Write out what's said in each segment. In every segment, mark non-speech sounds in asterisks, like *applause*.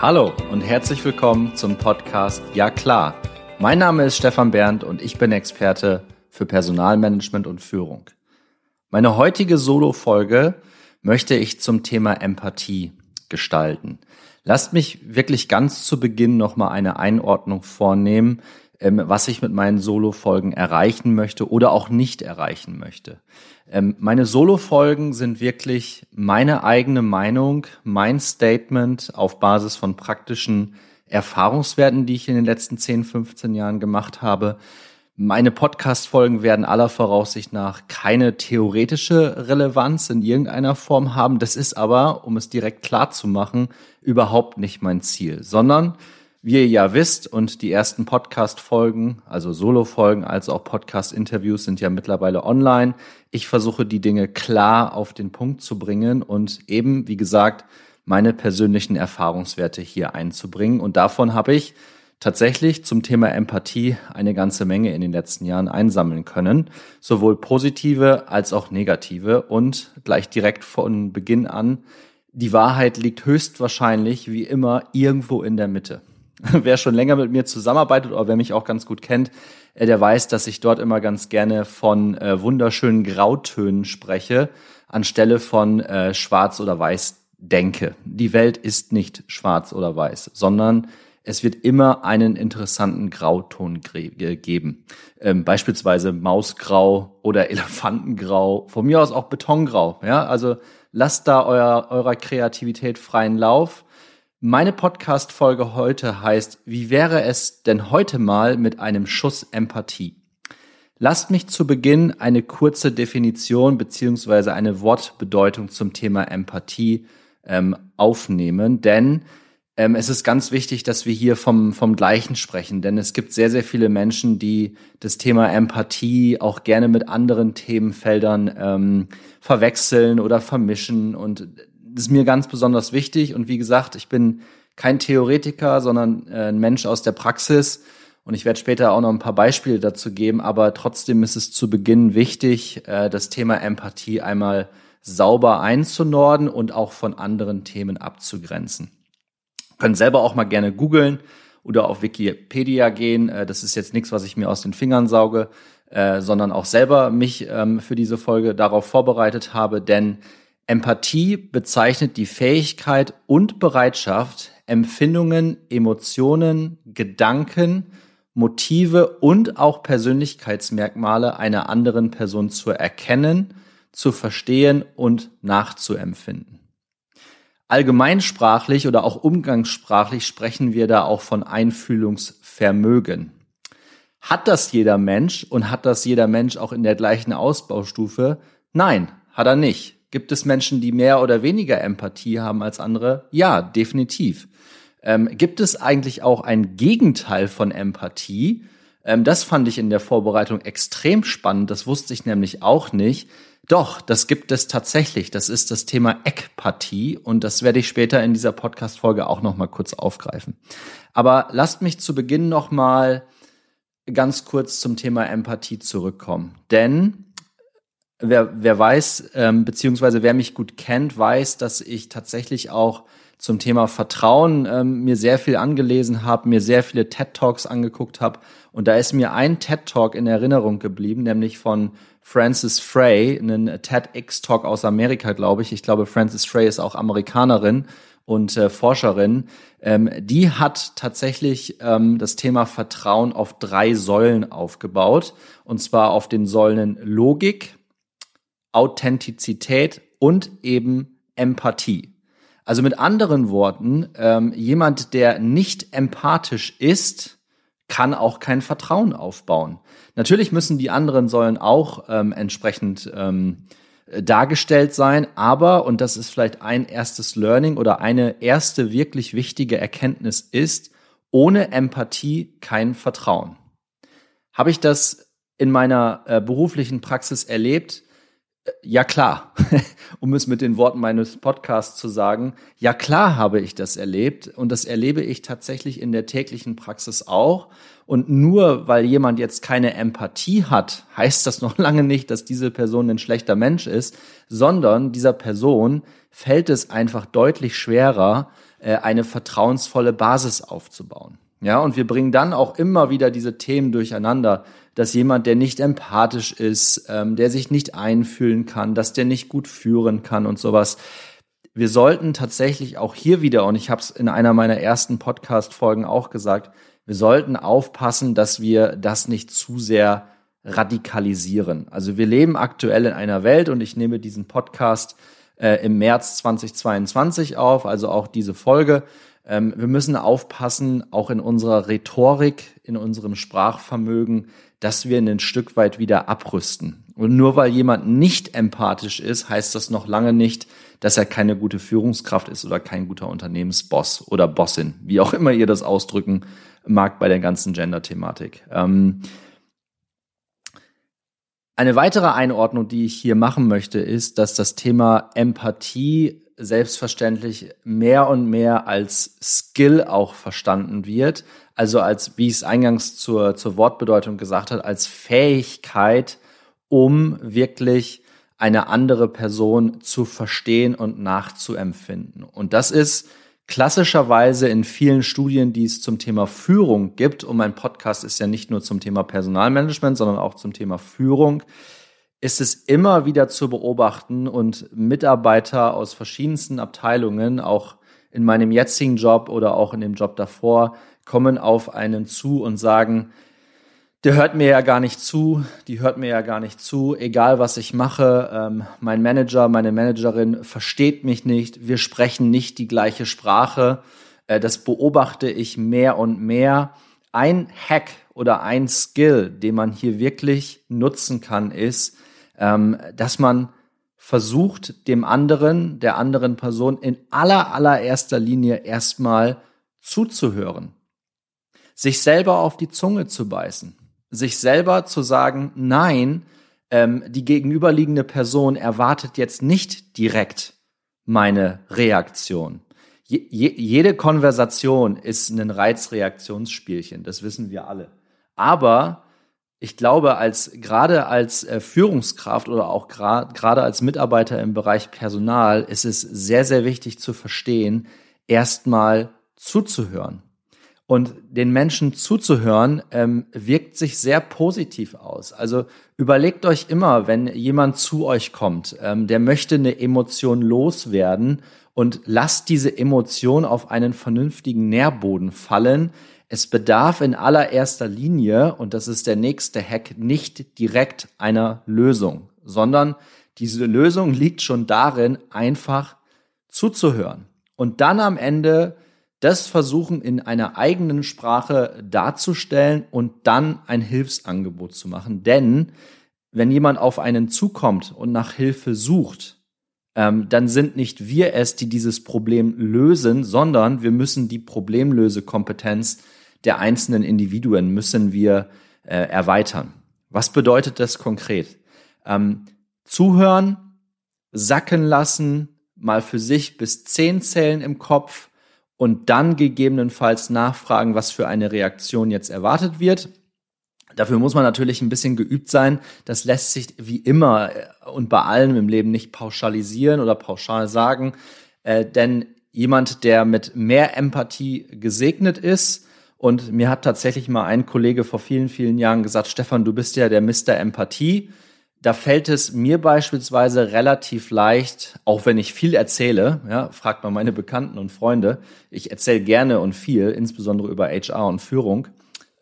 Hallo und herzlich willkommen zum Podcast Ja klar. Mein Name ist Stefan Berndt und ich bin Experte für Personalmanagement und Führung. Meine heutige Solo-Folge möchte ich zum Thema Empathie gestalten. Lasst mich wirklich ganz zu Beginn nochmal eine Einordnung vornehmen, ähm, was ich mit meinen Solo-Folgen erreichen möchte oder auch nicht erreichen möchte. Ähm, meine Solo-Folgen sind wirklich meine eigene Meinung, mein Statement auf Basis von praktischen Erfahrungswerten, die ich in den letzten 10, 15 Jahren gemacht habe. Meine Podcast-Folgen werden aller Voraussicht nach keine theoretische Relevanz in irgendeiner Form haben. Das ist aber, um es direkt klar zu machen, überhaupt nicht mein Ziel, sondern wie ihr ja wisst und die ersten Podcast-Folgen, also Solo-Folgen als auch Podcast-Interviews sind ja mittlerweile online. Ich versuche die Dinge klar auf den Punkt zu bringen und eben, wie gesagt, meine persönlichen Erfahrungswerte hier einzubringen. Und davon habe ich tatsächlich zum Thema Empathie eine ganze Menge in den letzten Jahren einsammeln können, sowohl positive als auch negative und gleich direkt von Beginn an, die Wahrheit liegt höchstwahrscheinlich wie immer irgendwo in der Mitte. *laughs* wer schon länger mit mir zusammenarbeitet oder wer mich auch ganz gut kennt, äh, der weiß, dass ich dort immer ganz gerne von äh, wunderschönen Grautönen spreche, anstelle von äh, Schwarz oder Weiß denke. Die Welt ist nicht schwarz oder weiß, sondern es wird immer einen interessanten Grauton geben. Ähm, beispielsweise Mausgrau oder *laughs* Elefantengrau, von mir aus auch Betongrau. Ja, also lasst da euer, eurer Kreativität freien Lauf meine Podcast-Folge heute heißt, wie wäre es denn heute mal mit einem Schuss Empathie? Lasst mich zu Beginn eine kurze Definition beziehungsweise eine Wortbedeutung zum Thema Empathie ähm, aufnehmen, denn ähm, es ist ganz wichtig, dass wir hier vom, vom Gleichen sprechen, denn es gibt sehr, sehr viele Menschen, die das Thema Empathie auch gerne mit anderen Themenfeldern ähm, verwechseln oder vermischen und ist mir ganz besonders wichtig. Und wie gesagt, ich bin kein Theoretiker, sondern äh, ein Mensch aus der Praxis. Und ich werde später auch noch ein paar Beispiele dazu geben. Aber trotzdem ist es zu Beginn wichtig, äh, das Thema Empathie einmal sauber einzunorden und auch von anderen Themen abzugrenzen. Können selber auch mal gerne googeln oder auf Wikipedia gehen. Äh, das ist jetzt nichts, was ich mir aus den Fingern sauge, sondern auch selber mich ähm, für diese Folge darauf vorbereitet habe, denn Empathie bezeichnet die Fähigkeit und Bereitschaft, Empfindungen, Emotionen, Gedanken, Motive und auch Persönlichkeitsmerkmale einer anderen Person zu erkennen, zu verstehen und nachzuempfinden. Allgemeinsprachlich oder auch umgangssprachlich sprechen wir da auch von Einfühlungsvermögen. Hat das jeder Mensch und hat das jeder Mensch auch in der gleichen Ausbaustufe? Nein, hat er nicht. Gibt es Menschen, die mehr oder weniger Empathie haben als andere? Ja, definitiv. Ähm, gibt es eigentlich auch ein Gegenteil von Empathie? Ähm, das fand ich in der Vorbereitung extrem spannend. Das wusste ich nämlich auch nicht. Doch, das gibt es tatsächlich. Das ist das Thema Ekpathie und das werde ich später in dieser Podcast-Folge auch noch mal kurz aufgreifen. Aber lasst mich zu Beginn noch mal ganz kurz zum Thema Empathie zurückkommen. Denn wer, wer weiß, ähm, beziehungsweise wer mich gut kennt, weiß, dass ich tatsächlich auch zum Thema Vertrauen ähm, mir sehr viel angelesen habe, mir sehr viele TED Talks angeguckt habe und da ist mir ein TED Talk in Erinnerung geblieben, nämlich von Francis Frey, einen TEDx Talk aus Amerika, glaube ich. Ich glaube, Francis Frey ist auch Amerikanerin und äh, Forscherin. Ähm, die hat tatsächlich ähm, das Thema Vertrauen auf drei Säulen aufgebaut und zwar auf den Säulen Logik, Authentizität und eben Empathie. Also mit anderen Worten, ähm, jemand, der nicht empathisch ist, kann auch kein Vertrauen aufbauen. Natürlich müssen die anderen Säulen auch ähm, entsprechend ähm, dargestellt sein, aber, und das ist vielleicht ein erstes Learning oder eine erste wirklich wichtige Erkenntnis ist, ohne Empathie kein Vertrauen. Habe ich das in meiner äh, beruflichen Praxis erlebt? Ja klar, *laughs* um es mit den Worten meines Podcasts zu sagen, ja klar habe ich das erlebt und das erlebe ich tatsächlich in der täglichen Praxis auch. Und nur weil jemand jetzt keine Empathie hat, heißt das noch *laughs* lange nicht, dass diese Person ein schlechter Mensch ist, sondern dieser Person fällt es einfach deutlich schwerer, äh, eine vertrauensvolle Basis aufzubauen. Ja, und wir bringen dann auch immer wieder diese Themen durcheinander, dass jemand, der nicht empathisch ist, ähm, der sich nicht einfühlen kann, dass der nicht gut führen kann und sowas. Wir sollten tatsächlich auch hier wieder, und ich habe es in einer meiner ersten Podcast-Folgen auch gesagt, wir sollten aufpassen, dass wir das nicht zu sehr radikalisieren. Also wir leben aktuell in einer Welt und ich nehme diesen Podcast äh, im März 2022 auf, also auch diese Folge. Ähm, wir müssen aufpassen, auch in unserer Rhetorik, in unserem Sprachvermögen, dass wir ein Stück weit wieder abrüsten. Und nur weil jemand nicht empathisch ist, heißt das noch lange nicht, dass er keine gute Führungskraft ist oder kein guter Unternehmensboss oder Bossin, wie auch immer ihr das ausdrücken mag bei der ganzen Gender-Thematik. Ähm, eine weitere Einordnung, die ich hier machen möchte, ist, dass das Thema Empathie selbstverständlich mehr und mehr als Skill auch verstanden wird. Also als, wie ich es eingangs zur, zur Wortbedeutung gesagt hat, als Fähigkeit, um wirklich eine andere Person zu verstehen und nachzuempfinden. Und das ist klassischerweise in vielen Studien, die es zum Thema Führung gibt, und mein Podcast ist ja nicht nur zum Thema Personalmanagement, sondern auch zum Thema Führung, ist es immer wieder zu beobachten und Mitarbeiter aus verschiedensten Abteilungen, auch in meinem jetzigen Job oder auch in dem Job davor, kommen auf einen zu und sagen, der hört mir ja gar nicht zu, die hört mir ja gar nicht zu, egal was ich mache, ähm, mein Manager, meine Managerin versteht mich nicht, wir sprechen nicht die gleiche Sprache. Äh, das beobachte ich mehr und mehr. Ein Hack oder ein Skill, den man hier wirklich nutzen kann, ist, ähm, dass man versucht, dem anderen, der anderen Person in aller, allererster Linie erstmal zuzuhören, sich selber auf die Zunge zu beißen sich selber zu sagen, nein, ähm, die gegenüberliegende Person erwartet jetzt nicht direkt meine Reaktion. Je, je, jede Konversation ist ein Reizreaktionsspielchen, das wissen wir alle. Aber ich glaube, als gerade als äh, Führungskraft oder auch gerade als Mitarbeiter im Bereich Personal ist es sehr, sehr wichtig zu verstehen, erstmal zuzuhören. Und den Menschen zuzuhören, ähm, wirkt sich sehr positiv aus. Also überlegt euch immer, wenn jemand zu euch kommt, ähm, der möchte eine Emotion loswerden und lasst diese Emotion auf einen vernünftigen Nährboden fallen. Es bedarf in allererster Linie, und das ist der nächste Hack, nicht direkt einer Lösung, sondern diese Lösung liegt schon darin, einfach zuzuhören. Und dann am Ende das versuchen in einer eigenen Sprache darzustellen und dann ein Hilfsangebot zu machen. Denn wenn jemand auf einen zukommt und nach Hilfe sucht, ähm, dann sind nicht wir es, die dieses Problem lösen, sondern wir müssen die Problemlösekompetenz der einzelnen Individuen müssen wir äh, erweitern. Was bedeutet das konkret? Ähm, zuhören, sacken lassen, mal für sich bis zehn zählen im Kopf, und dann gegebenenfalls nachfragen, was für eine Reaktion jetzt erwartet wird. Dafür muss man natürlich ein bisschen geübt sein. Das lässt sich wie immer äh, und bei allem im Leben nicht pauschalisieren oder pauschal sagen. Äh, denn jemand, der mit mehr Empathie gesegnet ist, und mir hat tatsächlich mal ein Kollege vor vielen, vielen Jahren gesagt, Stefan, du bist ja der Mr. Empathie da fällt es mir beispielsweise relativ leicht, auch wenn ich viel erzähle, ja, fragt mal meine Bekannten und Freunde, ich erzähle gerne und viel, insbesondere über HR und Führung.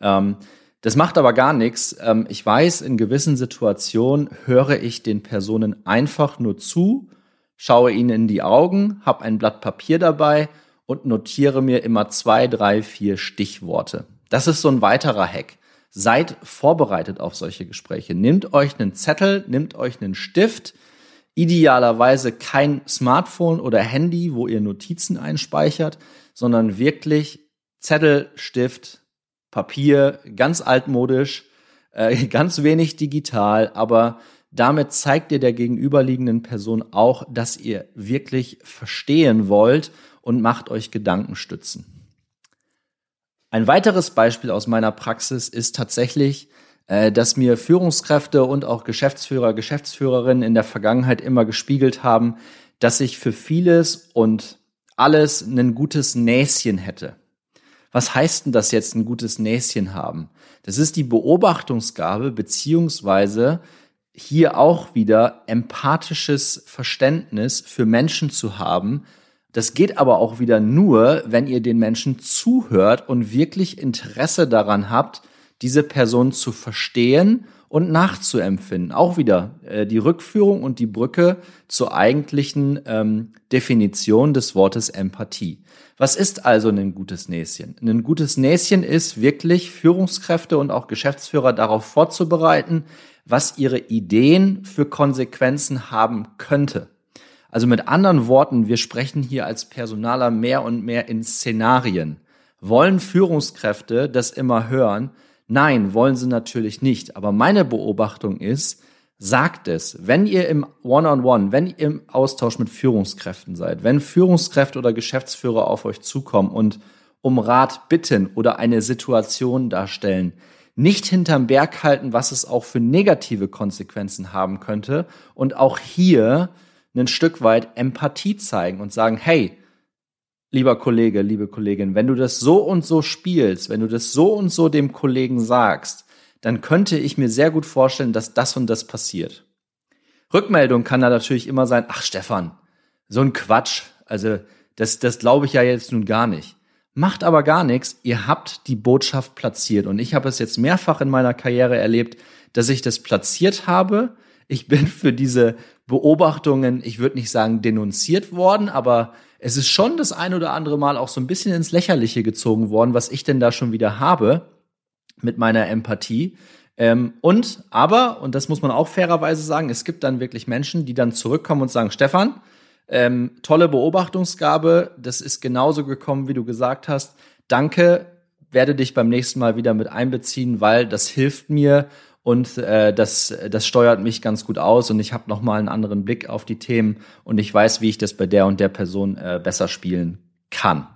Ähm, das macht aber gar nichts. Ähm, ich weiß, in gewissen Situationen höre ich den Personen einfach nur zu, schaue ihnen in die Augen, habe ein Blatt Papier dabei und notiere mir immer zwei, drei, vier Stichworte. Das ist so ein weiterer Hack. Seid vorbereitet auf solche Gespräche. Nehmt euch einen Zettel, nehmt euch einen Stift, idealerweise kein Smartphone oder Handy, wo ihr Notizen einspeichert, sondern wirklich Zettel, Stift, Papier, ganz altmodisch, äh, *laughs* ganz wenig digital, aber damit zeigt ihr der gegenüberliegenden Person auch, dass ihr wirklich verstehen wollt und macht euch Gedankenstützen. Ein weiteres Beispiel aus meiner Praxis ist tatsächlich, äh, dass mir Führungskräfte und auch Geschäftsführer, Geschäftsführerinnen in der Vergangenheit immer gespiegelt haben, dass ich für vieles und alles ein gutes Näschen hätte. Was heißt denn das jetzt, ein gutes Näschen haben? Das ist die Beobachtungsgabe beziehungsweise hier auch wieder empathisches Verständnis für Menschen zu haben. Das geht aber auch wieder nur, wenn ihr den Menschen zuhört und wirklich Interesse daran habt, diese Person zu verstehen und nachzuempfinden. Auch wieder äh, die Rückführung und die Brücke zur eigentlichen ähm, Definition des Wortes Empathie. Was ist also ein gutes Näschen? Ein gutes Näschen ist wirklich Führungskräfte und auch Geschäftsführer darauf vorzubereiten, was ihre Ideen für Konsequenzen haben könnte. Also mit anderen Worten, wir sprechen hier als Personaler mehr und mehr in Szenarien. Wollen Führungskräfte das immer hören? Nein, wollen sie natürlich nicht. Aber meine Beobachtung ist, sagt es, wenn ihr im One-on-One, -on -One, wenn ihr im Austausch mit Führungskräften seid, wenn Führungskräfte oder Geschäftsführer auf euch zukommen und um Rat bitten oder eine Situation darstellen, nicht hinterm Berg halten, was es auch für negative Konsequenzen haben könnte und auch hier ein Stück weit Empathie zeigen und sagen, hey, lieber Kollege, liebe Kollegin, wenn du das so und so spielst, wenn du das so und so dem Kollegen sagst, dann könnte ich mir sehr gut vorstellen, dass das und das passiert. Rückmeldung kann da natürlich immer sein, ach Stefan, so ein Quatsch. Also das, das glaube ich ja jetzt nun gar nicht. Macht aber gar nichts, ihr habt die Botschaft platziert. Und ich habe es jetzt mehrfach in meiner Karriere erlebt, dass ich das platziert habe. Ich bin für diese Beobachtungen, ich würde nicht sagen denunziert worden, aber es ist schon das ein oder andere Mal auch so ein bisschen ins Lächerliche gezogen worden, was ich denn da schon wieder habe mit meiner Empathie. Ähm, und aber, und das muss man auch fairerweise sagen, es gibt dann wirklich Menschen, die dann zurückkommen und sagen, Stefan, ähm, tolle Beobachtungsgabe, das ist genauso gekommen, wie du gesagt hast. Danke, werde dich beim nächsten Mal wieder mit einbeziehen, weil das hilft mir und äh, das, das steuert mich ganz gut aus und ich habe nochmal einen anderen Blick auf die Themen und ich weiß, wie ich das bei der und der Person äh, besser spielen kann.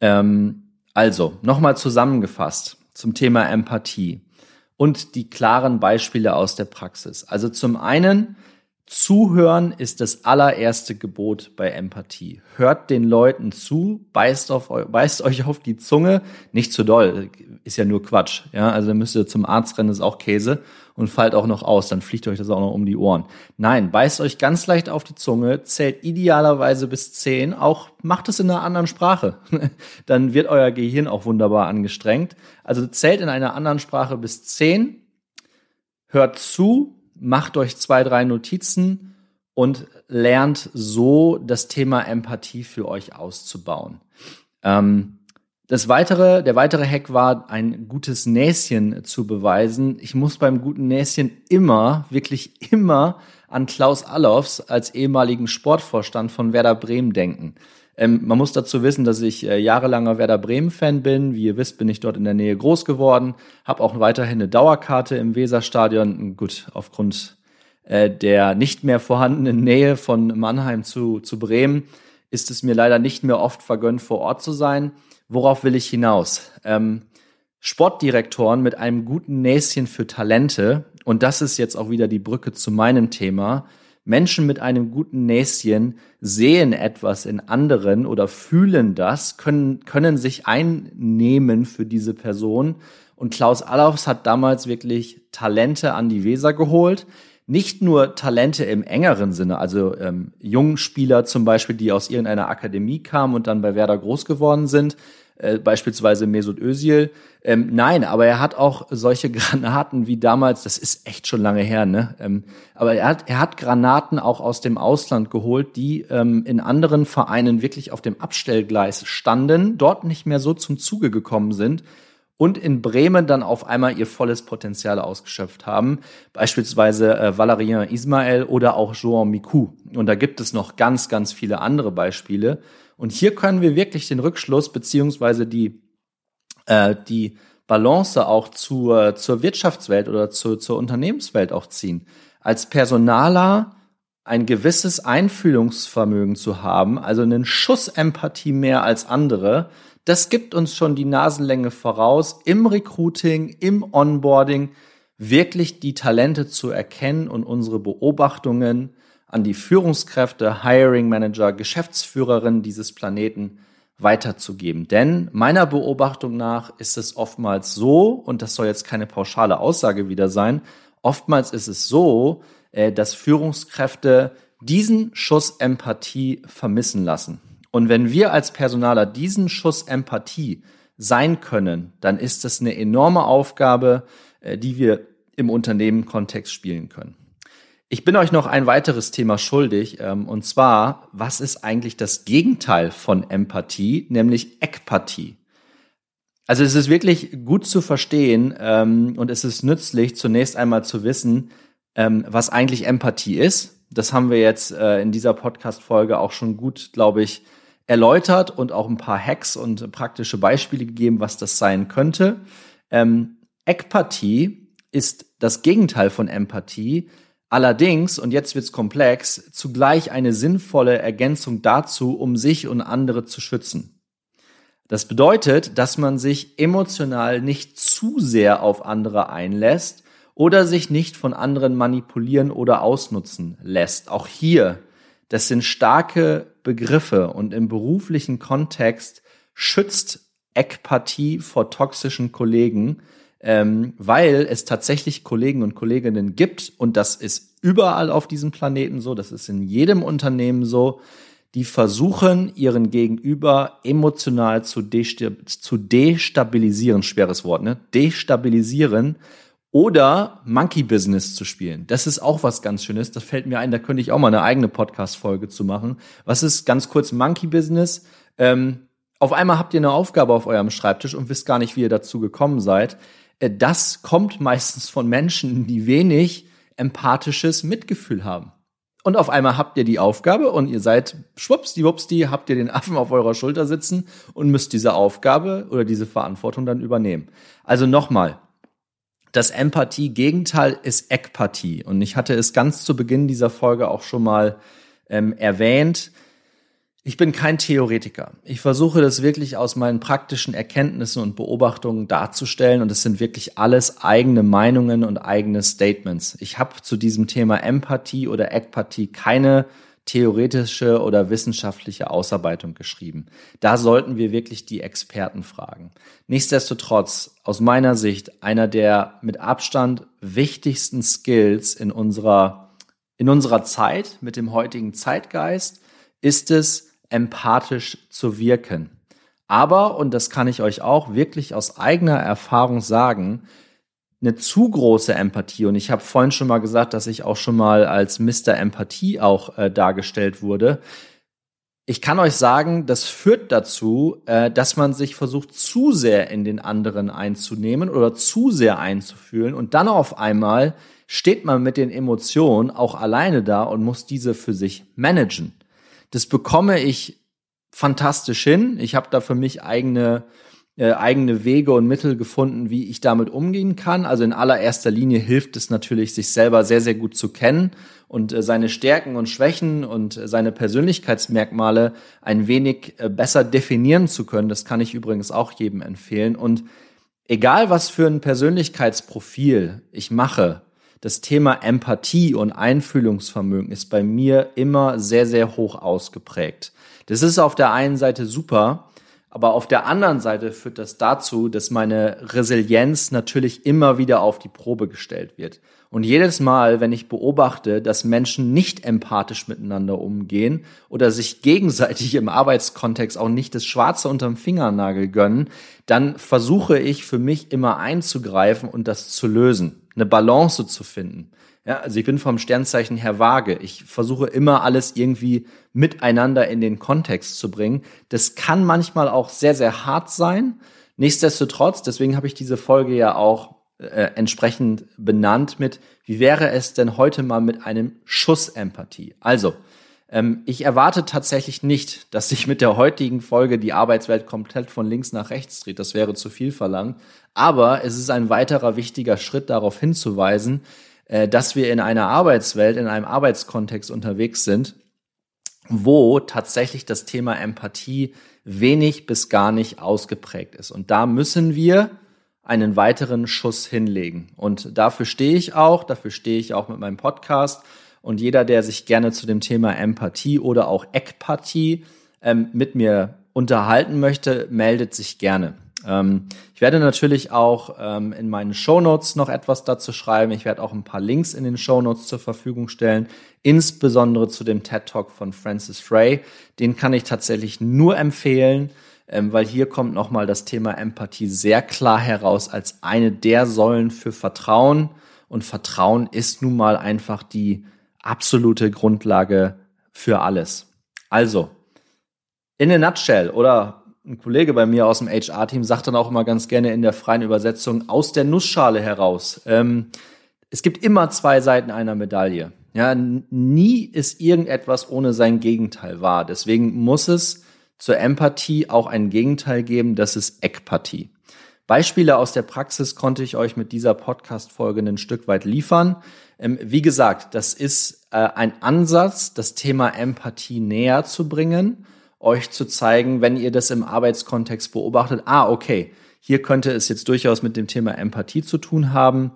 Ähm, also, nochmal zusammengefasst zum Thema Empathie und die klaren Beispiele aus der Praxis. Also zum einen Zuhören ist das allererste Gebot bei Empathie. Hört den Leuten zu, beißt, auf, beißt euch auf die Zunge. Nicht zu doll, ist ja nur Quatsch. Ja, also dann müsst ihr zum Arzt rennen, ist auch Käse und fallt auch noch aus, dann fliegt euch das auch noch um die Ohren. Nein, beißt euch ganz leicht auf die Zunge, zählt idealerweise bis zehn, auch macht es in einer anderen Sprache. *laughs* dann wird euer Gehirn auch wunderbar angestrengt. Also zählt in einer anderen Sprache bis zehn, hört zu, macht euch zwei, drei Notizen und lernt so das Thema Empathie für euch auszubauen. Ähm, das weitere, der weitere Hack war, ein gutes Näschen zu beweisen. Ich muss beim guten Näschen immer, wirklich immer an Klaus Allofs als ehemaligen Sportvorstand von Werder Bremen denken. Ähm, man muss dazu wissen, dass ich äh, jahrelanger Werder Bremen-Fan bin. Wie ihr wisst, bin ich dort in der Nähe groß geworden, habe auch weiterhin eine Dauerkarte im Weserstadion. Gut, aufgrund äh, der nicht mehr vorhandenen Nähe von Mannheim zu, zu Bremen ist es mir leider nicht mehr oft vergönnt, vor Ort zu sein. Worauf will ich hinaus? Ähm, Sportdirektoren mit einem guten Näschen für Talente, und das ist jetzt auch wieder die Brücke zu meinem Thema, Menschen mit einem guten Näschen sehen etwas in anderen oder fühlen das, können, können sich einnehmen für diese Person. Und Klaus Allofs hat damals wirklich Talente an die Weser geholt. Nicht nur Talente im engeren Sinne, also ähm, Jungspieler zum Beispiel, die aus irgendeiner Akademie kamen und dann bei Werder groß geworden sind, äh, beispielsweise Mesut Özil. Ähm, nein, aber er hat auch solche *laughs* Granaten wie damals, das ist echt schon lange her, ne? Ähm, aber er hat, er hat Granaten auch aus dem Ausland geholt, die ähm, in anderen Vereinen wirklich auf dem Abstellgleis standen, dort nicht mehr so zum Zuge gekommen sind und in Bremen dann auf einmal ihr volles Potenzial ausgeschöpft haben. Beispielsweise äh, Valerien Ismael oder auch Joan Miku. Und da gibt es noch ganz, ganz viele andere Beispiele. Und hier können wir wirklich den Rückschluss beziehungsweise die, äh, die Balance auch zur, zur Wirtschaftswelt oder zur, zur Unternehmenswelt auch ziehen. Als Personaler ein gewisses Einfühlungsvermögen zu haben, also einen Schuss Empathie mehr als andere, das gibt uns schon die Nasenlänge voraus, im Recruiting, im Onboarding wirklich die Talente zu erkennen und unsere Beobachtungen an die Führungskräfte, Hiring Manager, Geschäftsführerinnen dieses Planeten weiterzugeben. Denn meiner Beobachtung nach ist es oftmals so, und das soll jetzt keine pauschale Aussage wieder sein, oftmals ist es so, äh, dass Führungskräfte diesen Schuss Empathie vermissen lassen. Und wenn wir als Personaler diesen Schuss Empathie sein können, dann ist das eine enorme Aufgabe, äh, die wir im Unternehmen-Kontext spielen können. Ich bin euch noch ein weiteres Thema schuldig, ähm, und zwar, was ist eigentlich das Gegenteil von Empathie, nämlich Ekpathie? Also es ist wirklich gut zu verstehen ähm, und es ist nützlich, zunächst einmal zu wissen, ähm, was eigentlich Empathie ist. Das haben wir jetzt äh, in dieser Podcast-Folge auch schon gut, glaube ich, erläutert und auch ein paar Hacks und praktische Beispiele gegeben, was das sein könnte. Ähm, Ekpathie ist das Gegenteil von Empathie, Allerdings, und jetzt wird's komplex, zugleich eine sinnvolle Ergänzung dazu, um sich und andere zu schützen. Das bedeutet, dass man sich emotional nicht zu sehr auf andere einlässt oder sich nicht von anderen manipulieren oder ausnutzen lässt. Auch hier, das sind starke Begriffe und im beruflichen Kontext schützt Ekpathie vor toxischen Kollegen, ähm, weil es tatsächlich Kollegen und Kolleginnen gibt und das ist überall auf diesem Planeten so, das ist in jedem Unternehmen so, die versuchen, ihren Gegenüber emotional zu, zu destabilisieren, schweres Wort, ne? Destabilisieren oder Monkey Business zu spielen. Das ist auch was ganz Schönes. Das fällt mir ein, da könnte ich auch mal eine eigene Podcast-Folge zu machen. Was ist ganz kurz Monkey Business? Ähm, auf einmal habt ihr eine Aufgabe auf eurem Schreibtisch und wisst gar nicht, wie ihr dazu gekommen seid. Äh, das kommt meistens von Menschen, die wenig empathisches Mitgefühl haben. Und auf einmal habt ihr die Aufgabe und ihr seid schwuppsdiwuppsdi, habt ihr den Affen auf eurer Schulter sitzen und müsst diese Aufgabe oder diese Verantwortung dann übernehmen. Also nochmal, das Empathie-Gegenteil ist Ekpathie. Und ich hatte es ganz zu Beginn dieser Folge auch schon mal ähm, erwähnt. Ich bin kein Theoretiker. Ich versuche das wirklich aus meinen praktischen Erkenntnissen und Beobachtungen darzustellen und es sind wirklich alles eigene Meinungen und eigene Statements. Ich habe zu diesem Thema Empathie oder Ekpathie keine theoretische oder wissenschaftliche Ausarbeitung geschrieben. Da sollten wir wirklich die Experten fragen. Nichtsdestotrotz, aus meiner Sicht, einer der mit Abstand wichtigsten Skills in unserer, in unserer Zeit mit dem heutigen Zeitgeist ist es, empathisch zu wirken. Aber, und das kann ich euch auch wirklich aus eigener Erfahrung sagen, eine zu große Empathie, und ich habe vorhin schon mal gesagt, dass ich auch schon mal als Mr. Empathie auch äh, dargestellt wurde. Ich kann euch sagen, das führt dazu, äh, dass man sich versucht, zu sehr in den anderen einzunehmen oder zu sehr einzufühlen und dann auf einmal steht man mit den Emotionen auch alleine da und muss diese für sich managen. Das bekomme ich fantastisch hin. Ich habe da für mich eigene äh, eigene Wege und Mittel gefunden, wie ich damit umgehen kann. Also in allererster Linie hilft es natürlich, sich selber sehr, sehr gut zu kennen und äh, seine Stärken und Schwächen und äh, seine Persönlichkeitsmerkmale ein wenig äh, besser definieren zu können. Das kann ich übrigens auch jedem empfehlen. Und egal was für ein Persönlichkeitsprofil ich mache, das Thema Empathie und Einfühlungsvermögen ist bei mir immer sehr, sehr hoch ausgeprägt. Das ist auf der einen Seite super, aber auf der anderen Seite führt das dazu, dass meine Resilienz natürlich immer wieder auf die Probe gestellt wird. Und jedes Mal, wenn ich beobachte, dass Menschen nicht empathisch miteinander umgehen oder sich gegenseitig im Arbeitskontext auch nicht das Schwarze unterm Fingernagel gönnen, dann versuche ich für mich immer einzugreifen und das zu lösen eine Balance zu finden. Ja, also ich bin vom Sternzeichen her vage. Ich versuche immer alles irgendwie miteinander in den Kontext zu bringen. Das kann manchmal auch sehr, sehr hart sein. Nichtsdestotrotz, deswegen habe ich diese Folge ja auch äh, entsprechend benannt mit, wie wäre es denn heute mal mit einem Schuss Empathie? Also, ähm, ich erwarte tatsächlich nicht, dass sich mit der heutigen Folge die Arbeitswelt komplett von links nach rechts dreht. Das wäre zu viel verlangt. Aber es ist ein weiterer wichtiger Schritt darauf hinzuweisen, äh, dass wir in einer Arbeitswelt, in einem Arbeitskontext unterwegs sind, wo tatsächlich das Thema Empathie wenig bis gar nicht ausgeprägt ist. Und da müssen wir einen weiteren Schuss hinlegen. Und dafür stehe ich auch, dafür stehe ich auch mit meinem Podcast Und jeder, der sich gerne zu dem Thema Empathie oder auch Ekpathie ähm, mit mir unterhalten möchte, meldet sich gerne. Ähm, ich werde natürlich auch ähm, in meinen Shownotes noch etwas dazu schreiben. Ich werde auch ein paar Links in den Shownotes zur Verfügung stellen, insbesondere zu dem TED Talk von Francis Frey. Den kann ich tatsächlich nur empfehlen, ähm, weil hier kommt nochmal das Thema Empathie sehr klar heraus als eine der Säulen für Vertrauen. Und Vertrauen ist nun mal einfach die absolute Grundlage für alles. Also, in a nutshell oder ein Kollege bei mir aus dem HR-Team sagt dann auch immer ganz gerne in der freien Übersetzung aus der Nussschale heraus. Ähm, es gibt immer zwei Seiten einer Medaille. Ja, nie ist irgendetwas ohne sein Gegenteil wahr. Deswegen muss es zur Empathie auch ein Gegenteil geben, das ist Ekpathie. Beispiele aus der Praxis konnte ich euch mit dieser Podcast-Folge ein Stück weit liefern. Ähm, wie gesagt, das ist äh, ein Ansatz, das Thema Empathie näher zu bringen euch zu zeigen, wenn ihr das im Arbeitskontext beobachtet, ah, okay, hier könnte es jetzt durchaus mit dem Thema Empathie zu tun haben.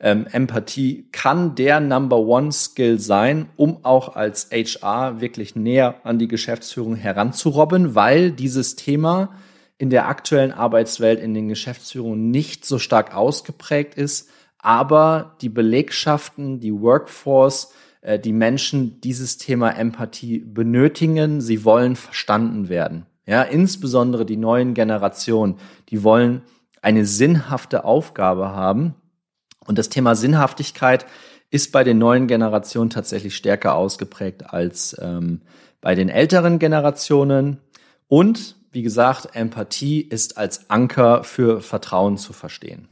Ähm, Empathie kann der Number One Skill sein, um auch als HR wirklich näher an die Geschäftsführung heranzurobben, weil dieses Thema in der aktuellen Arbeitswelt in den Geschäftsführungen nicht so stark ausgeprägt ist, aber die Belegschaften, die Workforce äh, die Menschen dieses Thema Empathie benötigen. Sie wollen verstanden werden. Ja, insbesondere die neuen Generationen, die wollen eine sinnhafte Aufgabe haben. Und das Thema Sinnhaftigkeit ist bei den neuen Generationen tatsächlich stärker ausgeprägt als ähm, bei den älteren Generationen. Und wie gesagt, Empathie ist als Anker für Vertrauen zu verstehen.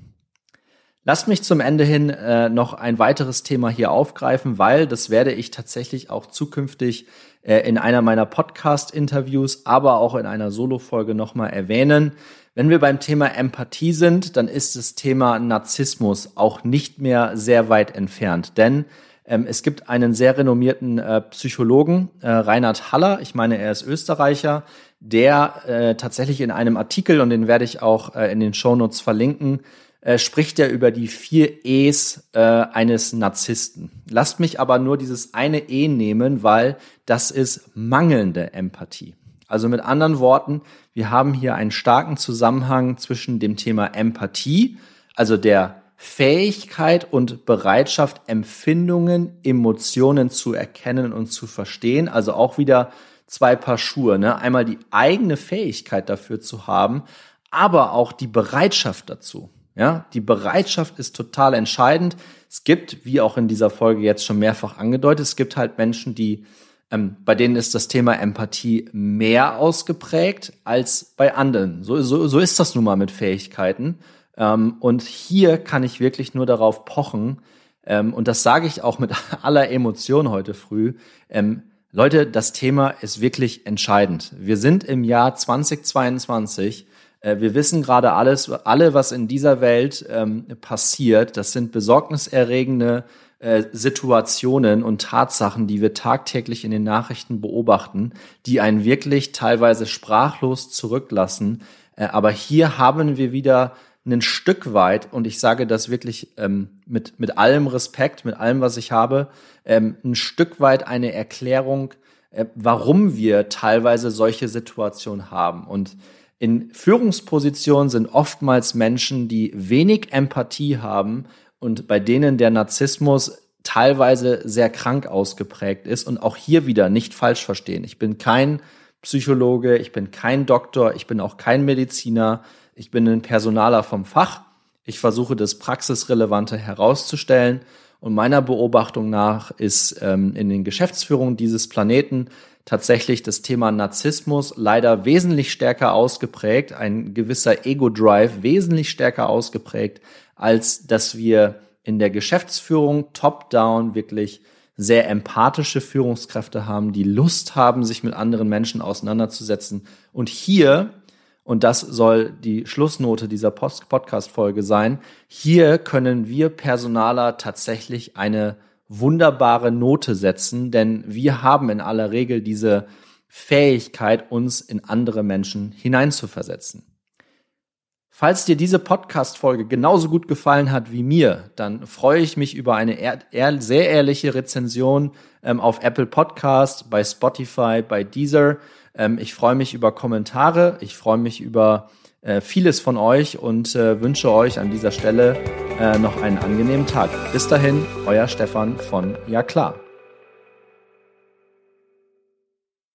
Lasst mich zum Ende hin äh, noch ein weiteres Thema hier aufgreifen, weil das werde ich tatsächlich auch zukünftig äh, in einer meiner Podcast-Interviews, aber auch in einer Solo-Folge nochmal erwähnen. Wenn wir beim Thema Empathie sind, dann ist das Thema Narzissmus auch nicht mehr sehr weit entfernt, denn ähm, es gibt einen sehr renommierten äh, Psychologen, äh, Reinhard Haller, ich meine, er ist Österreicher, der äh, tatsächlich in einem Artikel, und den werde ich auch äh, in den Shownotes verlinken, äh, spricht er über die vier E's äh, eines Narzissten. Lasst mich aber nur dieses eine E nehmen, weil das ist mangelnde Empathie. Also mit anderen Worten, wir haben hier einen starken Zusammenhang zwischen dem Thema Empathie, also der Fähigkeit und Bereitschaft, Empfindungen, Emotionen zu erkennen und zu verstehen. Also auch wieder zwei Paar Schuhe. Ne? Einmal die eigene Fähigkeit dafür zu haben, aber auch die Bereitschaft dazu. Ja, die Bereitschaft ist total entscheidend. Es gibt, wie auch in dieser Folge jetzt schon mehrfach angedeutet, es gibt halt Menschen, die ähm, bei denen ist das Thema Empathie mehr ausgeprägt als bei anderen. So, so, so ist das nun mal mit Fähigkeiten. Ähm, und hier kann ich wirklich nur darauf pochen, ähm, und das sage ich auch mit *laughs* aller Emotion heute früh, ähm, Leute, das Thema ist wirklich entscheidend. Wir sind im Jahr 2022 äh, wir wissen gerade alles, alle, was in dieser Welt ähm, passiert, das sind besorgniserregende äh, Situationen und Tatsachen, die wir tagtäglich in den Nachrichten beobachten, die einen wirklich teilweise sprachlos zurücklassen. Äh, aber hier haben wir wieder ein Stück weit, und ich sage das wirklich ähm, mit, mit allem Respekt, mit allem, was ich habe, ähm, ein Stück weit eine Erklärung, äh, warum wir teilweise solche Situationen haben. Und in Führungspositionen sind oftmals Menschen, die wenig Empathie haben und bei denen der Narzissmus teilweise sehr krank ausgeprägt ist und auch hier wieder nicht falsch verstehen. Ich bin kein Psychologe, ich bin kein Doktor, ich bin auch kein Mediziner, ich bin ein Personaler vom Fach. Ich versuche das Praxisrelevante herauszustellen und meiner Beobachtung nach ist ähm, in den Geschäftsführungen dieses Planeten tatsächlich das Thema Narzissmus leider wesentlich stärker ausgeprägt, ein gewisser Ego-Drive wesentlich stärker ausgeprägt, als dass wir in der Geschäftsführung top-down wirklich sehr empathische Führungskräfte haben, die Lust haben, sich mit anderen Menschen auseinanderzusetzen. Und hier, und das soll die Schlussnote dieser Podcast-Folge sein, hier können wir Personaler tatsächlich eine wunderbare Note setzen, denn wir haben in aller Regel diese Fähigkeit, uns in andere Menschen hineinzuversetzen. Falls dir diese Podcast-Folge genauso gut gefallen hat wie mir, dann freue ich mich über eine ehr ehr sehr ehrliche Rezension ähm, auf Apple Podcast, bei Spotify, bei Deezer. Ähm, ich freue mich über Kommentare, ich freue mich über vieles von euch und äh, wünsche euch an dieser Stelle äh, noch einen angenehmen Tag. Bis dahin, euer Stefan von Ja klar.